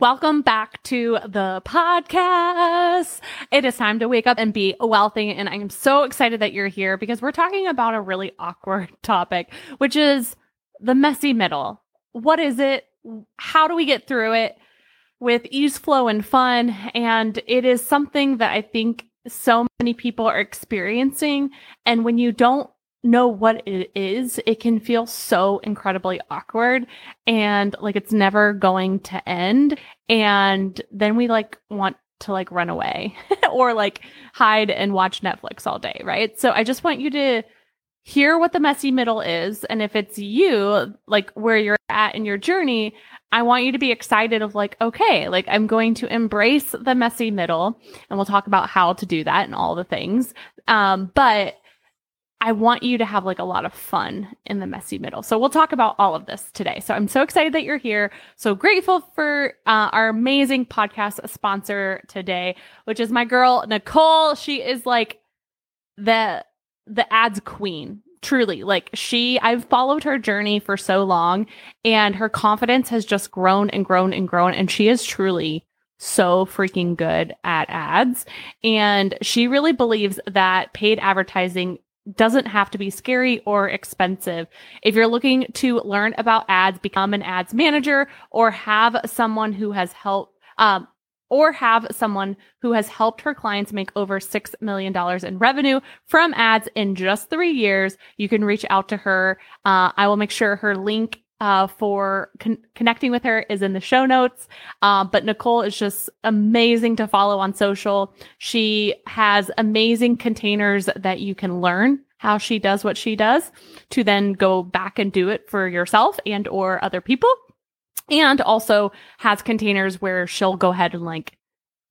Welcome back to the podcast. It is time to wake up and be wealthy. And I'm so excited that you're here because we're talking about a really awkward topic, which is the messy middle. What is it? How do we get through it with ease, flow, and fun? And it is something that I think so many people are experiencing. And when you don't know what it is, it can feel so incredibly awkward and like it's never going to end. And then we like want to like run away or like hide and watch Netflix all day, right? So I just want you to hear what the messy middle is. And if it's you, like where you're at in your journey, I want you to be excited of like, okay, like I'm going to embrace the messy middle and we'll talk about how to do that and all the things. Um, but I want you to have like a lot of fun in the messy middle. So we'll talk about all of this today. So I'm so excited that you're here. So grateful for uh, our amazing podcast sponsor today, which is my girl Nicole. She is like the the ads queen. Truly, like she, I've followed her journey for so long, and her confidence has just grown and grown and grown. And she is truly so freaking good at ads. And she really believes that paid advertising doesn't have to be scary or expensive. If you're looking to learn about ads, become an ads manager or have someone who has helped, um, or have someone who has helped her clients make over $6 million in revenue from ads in just three years, you can reach out to her. Uh, I will make sure her link uh, for con- connecting with her is in the show notes. Uh, but Nicole is just amazing to follow on social. She has amazing containers that you can learn how she does what she does to then go back and do it for yourself and or other people. And also has containers where she'll go ahead and like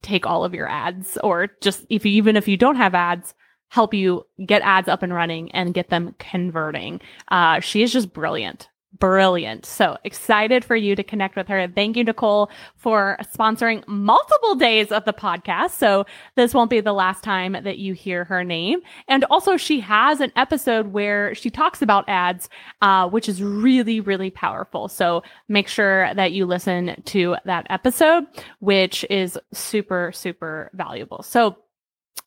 take all of your ads or just if you, even if you don't have ads, help you get ads up and running and get them converting. Uh, she is just brilliant brilliant. So excited for you to connect with her. Thank you, Nicole, for sponsoring multiple days of the podcast. So this won't be the last time that you hear her name. And also she has an episode where she talks about ads, uh, which is really, really powerful. So make sure that you listen to that episode, which is super, super valuable. So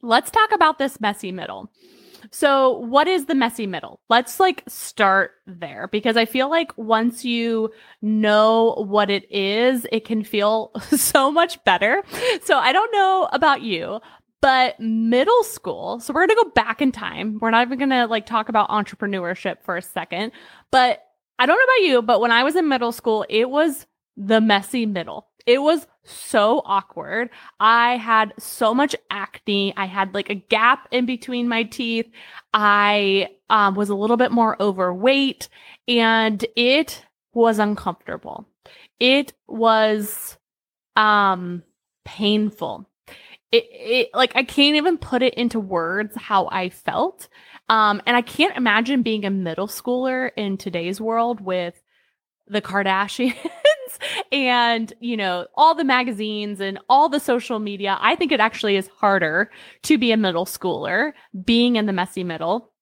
let's talk about this messy middle. So, what is the messy middle? Let's like start there because I feel like once you know what it is, it can feel so much better. So, I don't know about you, but middle school, so we're going to go back in time. We're not even going to like talk about entrepreneurship for a second, but I don't know about you, but when I was in middle school, it was the messy middle. It was so awkward. I had so much acne. I had like a gap in between my teeth. I um, was a little bit more overweight and it was uncomfortable. It was um painful. It, it like I can't even put it into words how I felt. Um and I can't imagine being a middle schooler in today's world with the Kardashians and, you know, all the magazines and all the social media. I think it actually is harder to be a middle schooler being in the messy middle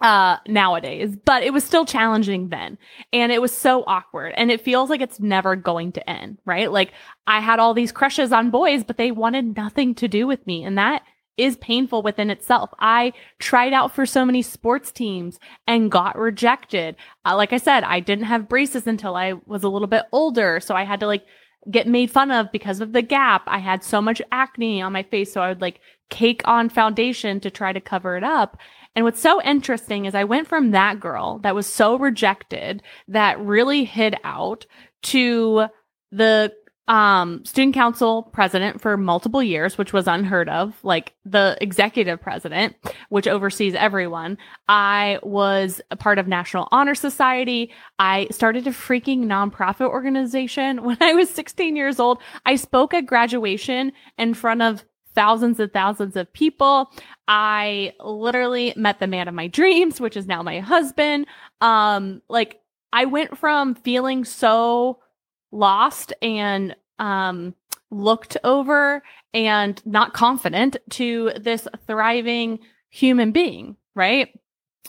uh nowadays but it was still challenging then and it was so awkward and it feels like it's never going to end right like i had all these crushes on boys but they wanted nothing to do with me and that is painful within itself. I tried out for so many sports teams and got rejected. Uh, like I said, I didn't have braces until I was a little bit older. So I had to like get made fun of because of the gap. I had so much acne on my face. So I would like cake on foundation to try to cover it up. And what's so interesting is I went from that girl that was so rejected that really hid out to the um, student council president for multiple years, which was unheard of, like the executive president, which oversees everyone. I was a part of National Honor Society. I started a freaking nonprofit organization when I was 16 years old. I spoke at graduation in front of thousands and thousands of people. I literally met the man of my dreams, which is now my husband. Um, like I went from feeling so lost and um, looked over and not confident to this thriving human being, right?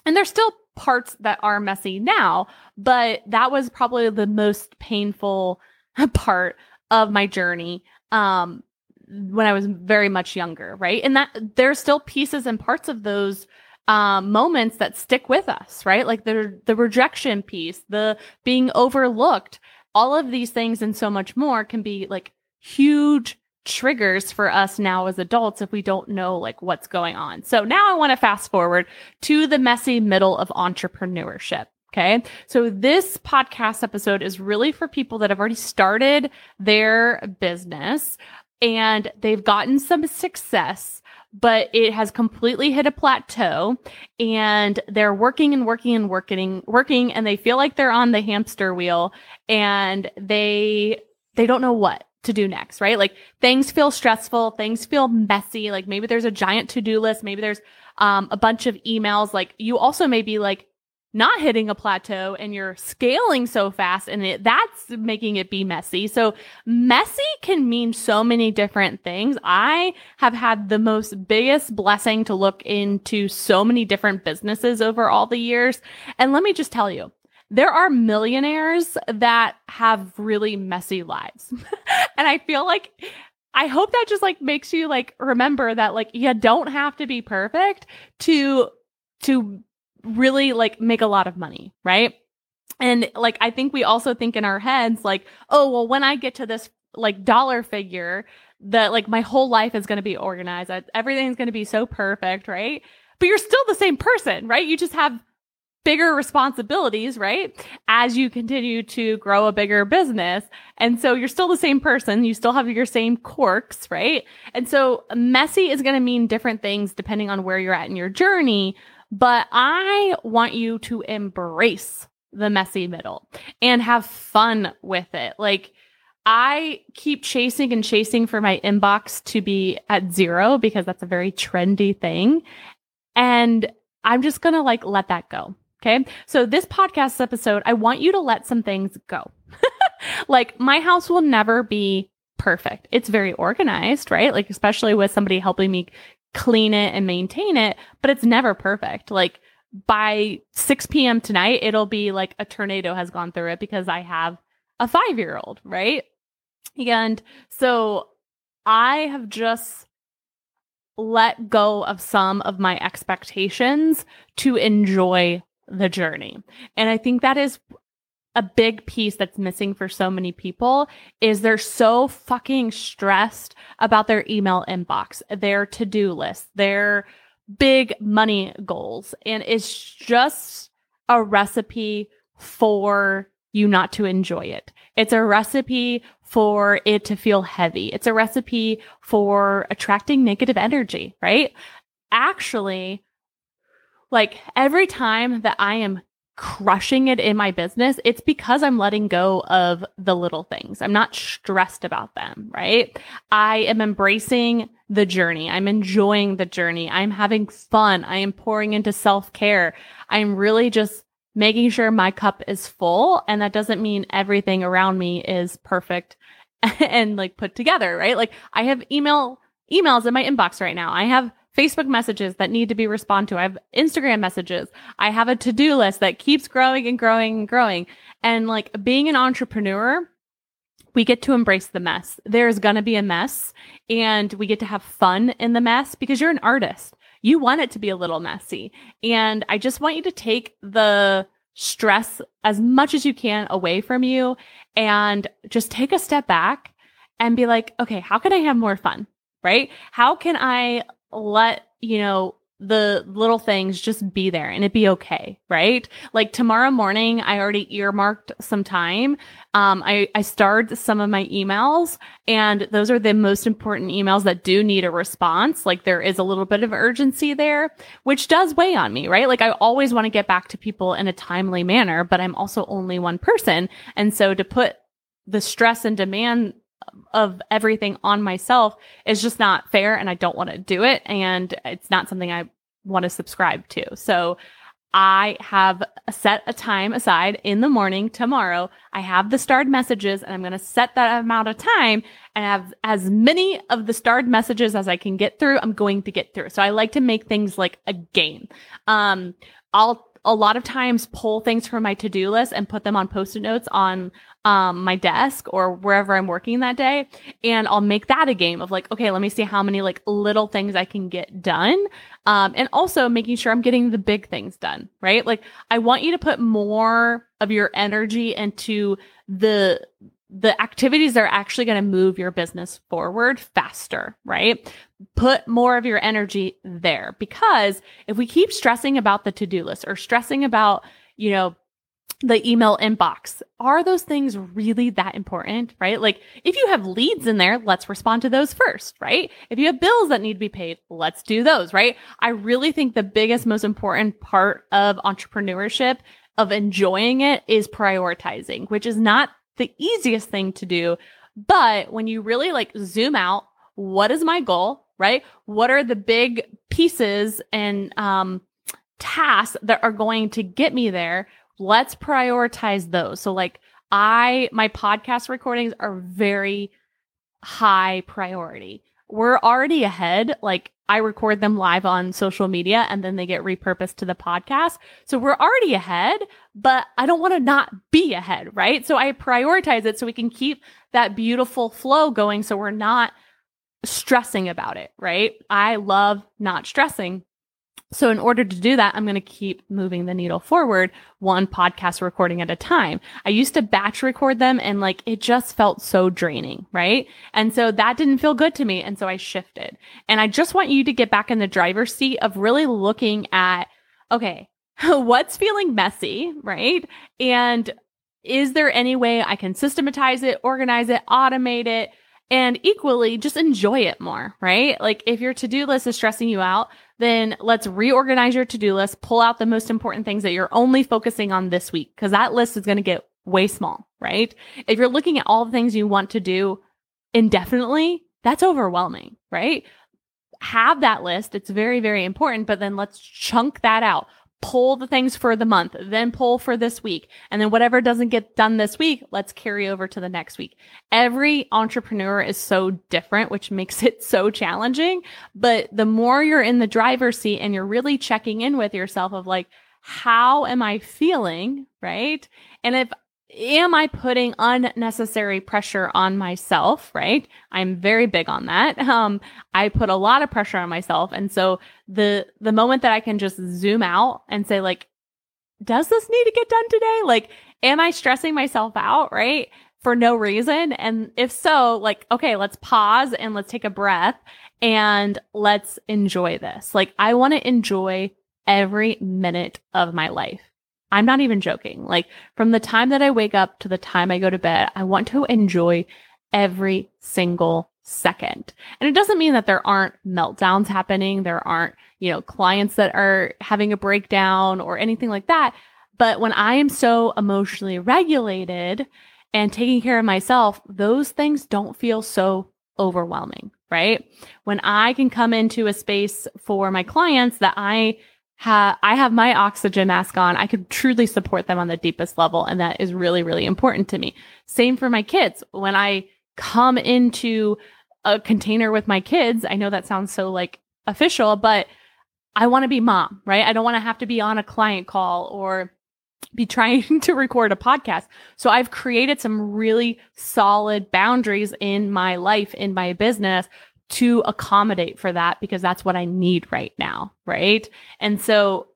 And there's still parts that are messy now, but that was probably the most painful part of my journey. Um, when I was very much younger, right? And that there's still pieces and parts of those um, moments that stick with us, right? Like the the rejection piece, the being overlooked, all of these things and so much more can be like huge triggers for us now as adults if we don't know like what's going on. So now I want to fast forward to the messy middle of entrepreneurship. Okay. So this podcast episode is really for people that have already started their business and they've gotten some success but it has completely hit a plateau and they're working and working and working working and they feel like they're on the hamster wheel and they they don't know what to do next right? Like things feel stressful things feel messy like maybe there's a giant to-do list maybe there's um, a bunch of emails like you also may be like not hitting a plateau and you're scaling so fast and it, that's making it be messy. So messy can mean so many different things. I have had the most biggest blessing to look into so many different businesses over all the years. And let me just tell you, there are millionaires that have really messy lives. and I feel like I hope that just like makes you like remember that like you don't have to be perfect to to really like make a lot of money, right? And like, I think we also think in our heads, like, oh, well, when I get to this like dollar figure, that like my whole life is going to be organized. Everything's going to be so perfect, right? But you're still the same person, right? You just have bigger responsibilities, right? As you continue to grow a bigger business. And so you're still the same person. You still have your same quirks, right? And so messy is going to mean different things depending on where you're at in your journey. But I want you to embrace the messy middle and have fun with it. Like, I keep chasing and chasing for my inbox to be at zero because that's a very trendy thing. And I'm just going to like let that go. Okay. So this podcast episode, I want you to let some things go. like my house will never be perfect. It's very organized, right? Like, especially with somebody helping me clean it and maintain it, but it's never perfect. Like by 6 p.m. tonight, it'll be like a tornado has gone through it because I have a five year old, right? And so I have just let go of some of my expectations to enjoy the journey. And I think that is a big piece that's missing for so many people is they're so fucking stressed about their email inbox, their to-do list, their big money goals. And it's just a recipe for you not to enjoy it. It's a recipe for it to feel heavy. It's a recipe for attracting negative energy, right? Actually, like every time that I am crushing it in my business, it's because I'm letting go of the little things. I'm not stressed about them, right? I am embracing the journey. I'm enjoying the journey. I'm having fun. I am pouring into self care. I'm really just making sure my cup is full. And that doesn't mean everything around me is perfect and like put together, right? Like I have email emails in my inbox right now. I have Facebook messages that need to be responded to. I have Instagram messages. I have a to-do list that keeps growing and growing and growing. And like being an entrepreneur, we get to embrace the mess. There's going to be a mess and we get to have fun in the mess because you're an artist. You want it to be a little messy. And I just want you to take the stress as much as you can away from you and just take a step back and be like, okay, how can I have more fun? Right? How can I let, you know, the little things just be there and it be okay, right? Like tomorrow morning, I already earmarked some time. Um, I, I starred some of my emails and those are the most important emails that do need a response. Like there is a little bit of urgency there, which does weigh on me, right? Like I always want to get back to people in a timely manner, but I'm also only one person. And so to put the stress and demand of everything on myself is just not fair and I don't want to do it. And it's not something I want to subscribe to. So I have set a time aside in the morning tomorrow. I have the starred messages and I'm going to set that amount of time and have as many of the starred messages as I can get through. I'm going to get through. So I like to make things like a game. Um, I'll a lot of times pull things from my to-do list and put them on post-it notes on um, my desk or wherever I'm working that day. And I'll make that a game of like, okay, let me see how many like little things I can get done. Um, and also making sure I'm getting the big things done, right? Like I want you to put more of your energy into the the activities that are actually going to move your business forward faster, right? Put more of your energy there because if we keep stressing about the to-do list or stressing about, you know, the email inbox. Are those things really that important, right? Like if you have leads in there, let's respond to those first, right? If you have bills that need to be paid, let's do those, right? I really think the biggest, most important part of entrepreneurship of enjoying it is prioritizing, which is not the easiest thing to do. But when you really like zoom out, what is my goal, right? What are the big pieces and, um, tasks that are going to get me there let's prioritize those. So like I my podcast recordings are very high priority. We're already ahead. Like I record them live on social media and then they get repurposed to the podcast. So we're already ahead, but I don't want to not be ahead, right? So I prioritize it so we can keep that beautiful flow going so we're not stressing about it, right? I love not stressing. So in order to do that, I'm going to keep moving the needle forward one podcast recording at a time. I used to batch record them and like it just felt so draining, right? And so that didn't feel good to me. And so I shifted. And I just want you to get back in the driver's seat of really looking at, okay, what's feeling messy, right? And is there any way I can systematize it, organize it, automate it? And equally just enjoy it more, right? Like if your to-do list is stressing you out, then let's reorganize your to-do list, pull out the most important things that you're only focusing on this week because that list is going to get way small, right? If you're looking at all the things you want to do indefinitely, that's overwhelming, right? Have that list. It's very, very important, but then let's chunk that out pull the things for the month, then pull for this week. And then whatever doesn't get done this week, let's carry over to the next week. Every entrepreneur is so different, which makes it so challenging. But the more you're in the driver's seat and you're really checking in with yourself of like, how am I feeling? Right. And if am I putting unnecessary pressure on myself? Right. I'm very big on that. Um, I put a lot of pressure on myself. And so the, the moment that I can just zoom out and say like, does this need to get done today? Like, am I stressing myself out? Right. For no reason. And if so, like, okay, let's pause and let's take a breath and let's enjoy this. Like, I want to enjoy every minute of my life. I'm not even joking. Like from the time that I wake up to the time I go to bed, I want to enjoy every single second. And it doesn't mean that there aren't meltdowns happening. There aren't, you know, clients that are having a breakdown or anything like that. But when I am so emotionally regulated and taking care of myself, those things don't feel so overwhelming, right? When I can come into a space for my clients that I ha- I have my oxygen mask on, I could truly support them on the deepest level. And that is really, really important to me. Same for my kids. When I come into a container with my kids, I know that sounds so like official, but I want to be mom, right? I don't want to have to be on a client call or be trying to record a podcast. So I've created some really solid boundaries in my life, in my business to accommodate for that because that's what I need right now. Right. And so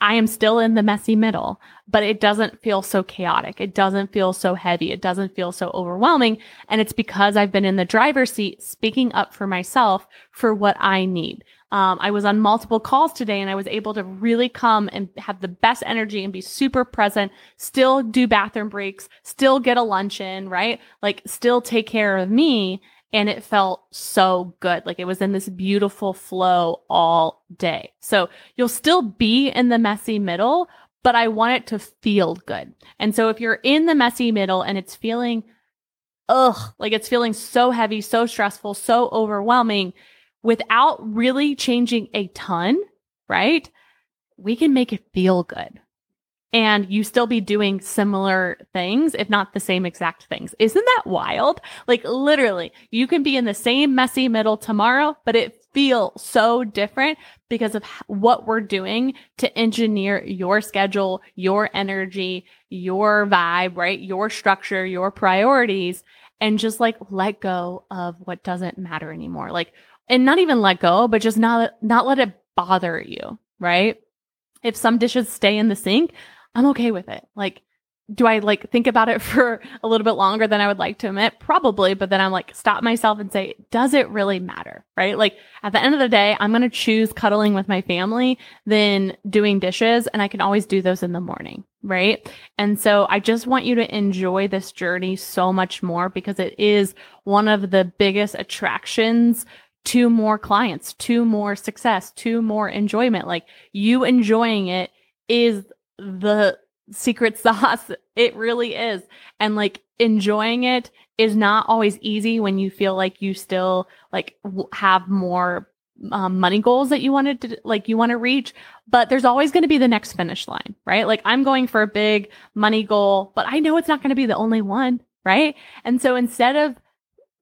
I am still in the messy middle, but it doesn't feel so chaotic. It doesn't feel so heavy. It doesn't feel so overwhelming. And it's because I've been in the driver's seat speaking up for myself for what I need. Um, I was on multiple calls today and I was able to really come and have the best energy and be super present, still do bathroom breaks, still get a luncheon, right? Like still take care of me and it felt so good. Like it was in this beautiful flow all day. So you'll still be in the messy middle, but I want it to feel good. And so if you're in the messy middle and it's feeling, ugh, like it's feeling so heavy, so stressful, so overwhelming without really changing a ton, right? We can make it feel good and you still be doing similar things, if not the same exact things. Isn't that wild? Like literally, you can be in the same messy middle tomorrow, but it feel so different because of what we're doing to engineer your schedule, your energy, your vibe, right? Your structure, your priorities, and just like let go of what doesn't matter anymore. Like, and not even let go, but just not, not let it bother you, right? If some dishes stay in the sink, I'm okay with it. Like, do I like think about it for a little bit longer than I would like to admit? Probably, but then I'm like, stop myself and say, does it really matter? Right? Like at the end of the day, I'm going to choose cuddling with my family than doing dishes. And I can always do those in the morning. Right. And so I just want you to enjoy this journey so much more because it is one of the biggest attractions to more clients, to more success, to more enjoyment. Like you enjoying it is the secret sauce. It really is. And like enjoying it is not always easy when you feel like you still like have more um, money goals that you wanted to like you want to reach but there's always going to be the next finish line right like i'm going for a big money goal but i know it's not going to be the only one right and so instead of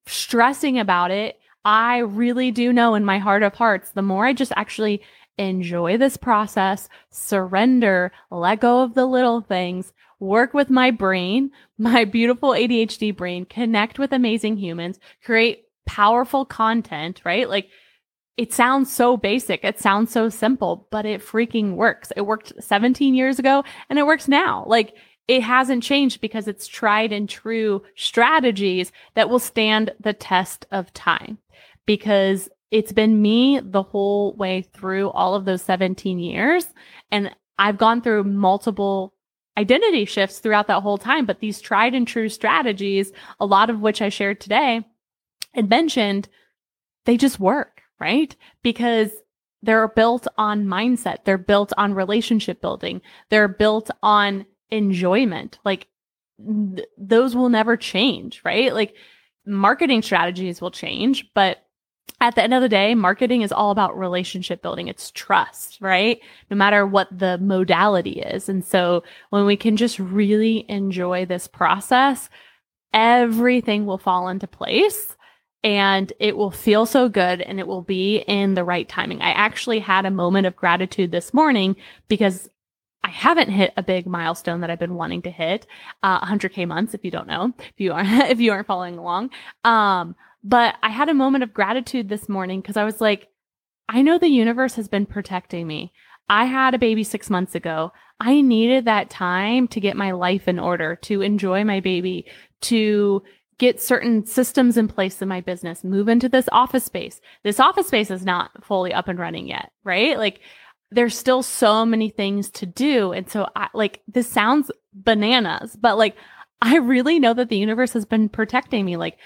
stressing about it i really do know in my heart of hearts the more i just actually enjoy this process, surrender, let go of the little things, work with my brain, my beautiful ADHD brain, connect with amazing humans, create powerful content, right? Like it sounds so basic. It sounds so simple, but it freaking works. It worked 17 years ago and it works now. Like it hasn't changed because it's tried and true strategies that will stand the test of time because it's been me the whole way through all of those 17 years. And I've gone through multiple identity shifts throughout that whole time. But these tried and true strategies, a lot of which I shared today and mentioned, they just work, right? Because they're built on mindset. They're built on relationship building. They're built on enjoyment. Like th- those will never change, right? Like marketing strategies will change, but at the end of the day, marketing is all about relationship building. It's trust, right? No matter what the modality is. And so when we can just really enjoy this process, everything will fall into place and it will feel so good and it will be in the right timing. I actually had a moment of gratitude this morning because I haven't hit a big milestone that I've been wanting to hit, uh, 100k months. If you don't know, if you aren't, if you aren't following along, um, but I had a moment of gratitude this morning because I was like, I know the universe has been protecting me. I had a baby six months ago. I needed that time to get my life in order, to enjoy my baby, to get certain systems in place in my business, move into this office space. This office space is not fully up and running yet, right? Like there's still so many things to do. And so I like this sounds bananas, but like I really know that the universe has been protecting me. Like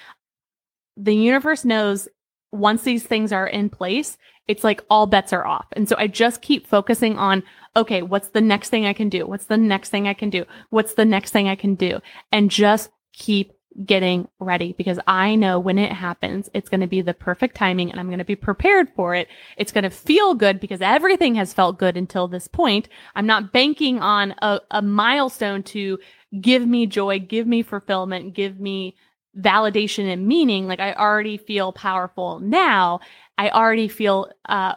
the universe knows once these things are in place, it's like all bets are off. And so I just keep focusing on, okay, what's the next thing I can do? What's the next thing I can do? What's the next thing I can do? And just keep getting ready because I know when it happens, it's going to be the perfect timing and I'm going to be prepared for it. It's going to feel good because everything has felt good until this point. I'm not banking on a, a milestone to give me joy, give me fulfillment, give me validation and meaning like i already feel powerful now. I already feel uh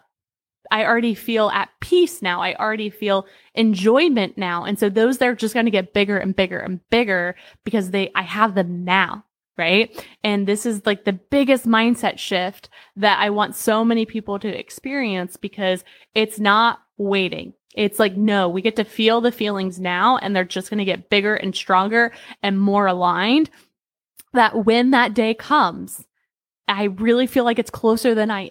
i already feel at peace now. I already feel enjoyment now. And so those they're just going to get bigger and bigger and bigger because they i have them now right? And this is like the biggest mindset shift that i want so many people to experience because it's not waiting. It's like, no, we get to feel the feelings now and they're just going to get bigger and stronger and more aligned that when that day comes, I really feel like it's closer than I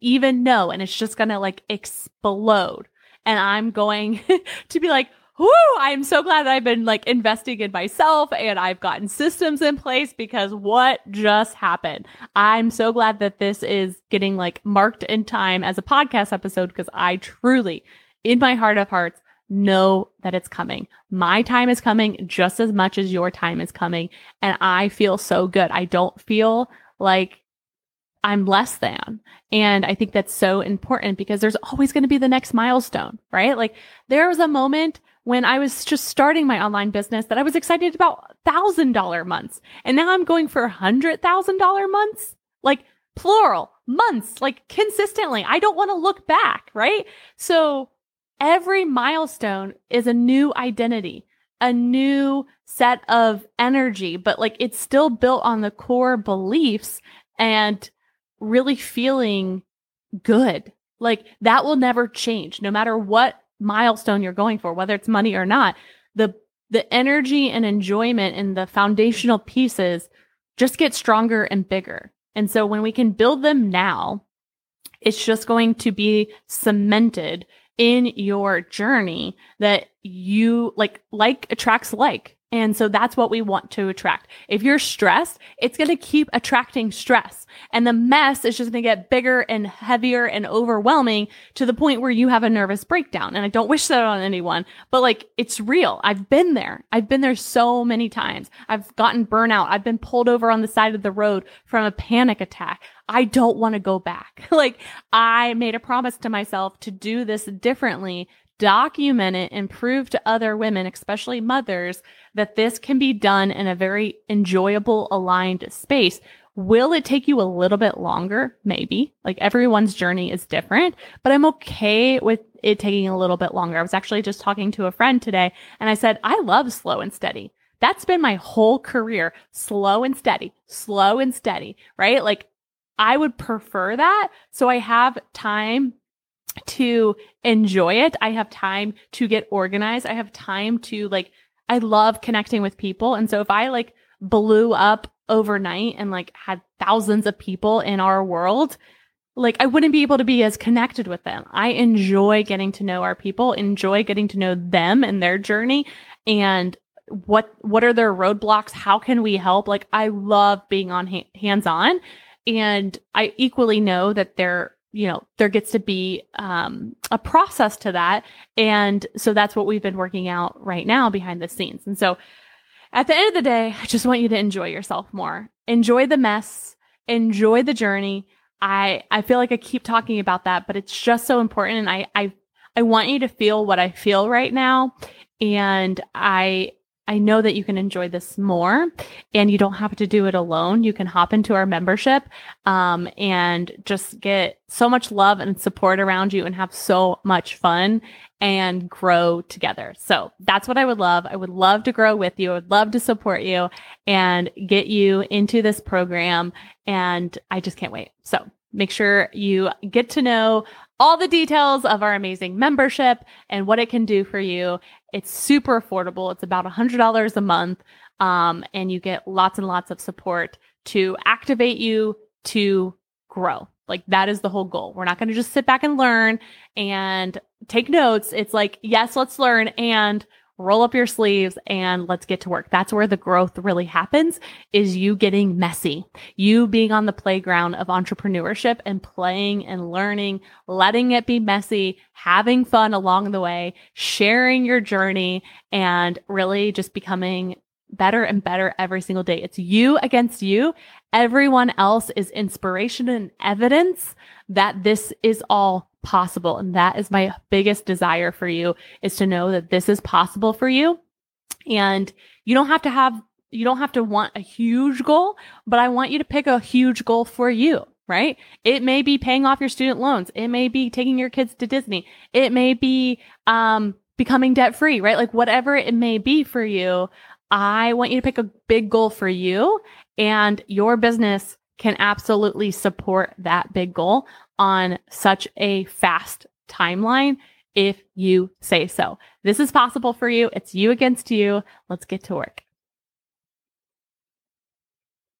even know. And it's just going to like explode. And I'm going to be like, whoo, I'm so glad that I've been like investing in myself and I've gotten systems in place because what just happened? I'm so glad that this is getting like marked in time as a podcast episode because I truly, in my heart of hearts, know that it's coming. My time is coming just as much as your time is coming. And I feel so good. I don't feel like I'm less than. And I think that's so important because there's always going to be the next milestone, right? Like there was a moment when I was just starting my online business that I was excited about thousand dollar months. And now I'm going for hundred thousand dollar months. Like plural, months, like consistently. I don't want to look back, right? So every milestone is a new identity, a new set of energy, but like it's still built on the core beliefs and really feeling good. Like that will never change no matter what milestone you're going for, whether it's money or not. The the energy and enjoyment and the foundational pieces just get stronger and bigger. And so when we can build them now, it's just going to be cemented in your journey that you like, like attracts like. And so that's what we want to attract. If you're stressed, it's going to keep attracting stress. And the mess is just going to get bigger and heavier and overwhelming to the point where you have a nervous breakdown. And I don't wish that on anyone, but like it's real. I've been there. I've been there so many times. I've gotten burnout. I've been pulled over on the side of the road from a panic attack. I don't want to go back. like I made a promise to myself to do this differently document it and prove to other women, especially mothers, that this can be done in a very enjoyable, aligned space. Will it take you a little bit longer? Maybe. Like everyone's journey is different, but I'm okay with it taking a little bit longer. I was actually just talking to a friend today and I said, I love slow and steady. That's been my whole career. Slow and steady, slow and steady, right? Like I would prefer that. So I have time to enjoy it. I have time to get organized. I have time to like, I love connecting with people. And so if I like blew up overnight and like had thousands of people in our world, like I wouldn't be able to be as connected with them. I enjoy getting to know our people, enjoy getting to know them and their journey and what what are their roadblocks? How can we help? Like I love being on ha- hands on and I equally know that there you know, there gets to be um, a process to that. And so that's what we've been working out right now behind the scenes. And so at the end of the day, I just want you to enjoy yourself more. Enjoy the mess, enjoy the journey. I I feel like I keep talking about that, but it's just so important and I I I want you to feel what I feel right now and I I know that you can enjoy this more and you don't have to do it alone. You can hop into our membership um, and just get so much love and support around you and have so much fun and grow together. So that's what I would love. I would love to grow with you. I would love to support you and get you into this program. And I just can't wait. So make sure you get to know all the details of our amazing membership and what it can do for you. It's super affordable. It's about $100 a month. Um, and you get lots and lots of support to activate you to grow. Like that is the whole goal. We're not going to just sit back and learn and take notes. It's like, yes, let's learn and roll up your sleeves and let's get to work. That's where the growth really happens is you getting messy, you being on the playground of entrepreneurship and playing and learning, letting it be messy, having fun along the way, sharing your journey and really just becoming better and better every single day. It's you against you. Everyone else is inspiration and evidence that this is all possible. And that is my biggest desire for you is to know that this is possible for you. And you don't have to have, you don't have to want a huge goal, but I want you to pick a huge goal for you, right? It may be paying off your student loans. It may be taking your kids to Disney. It may be, um, becoming debt free, right? Like whatever it may be for you. I want you to pick a big goal for you and your business can absolutely support that big goal on such a fast timeline if you say so. This is possible for you. It's you against you. Let's get to work.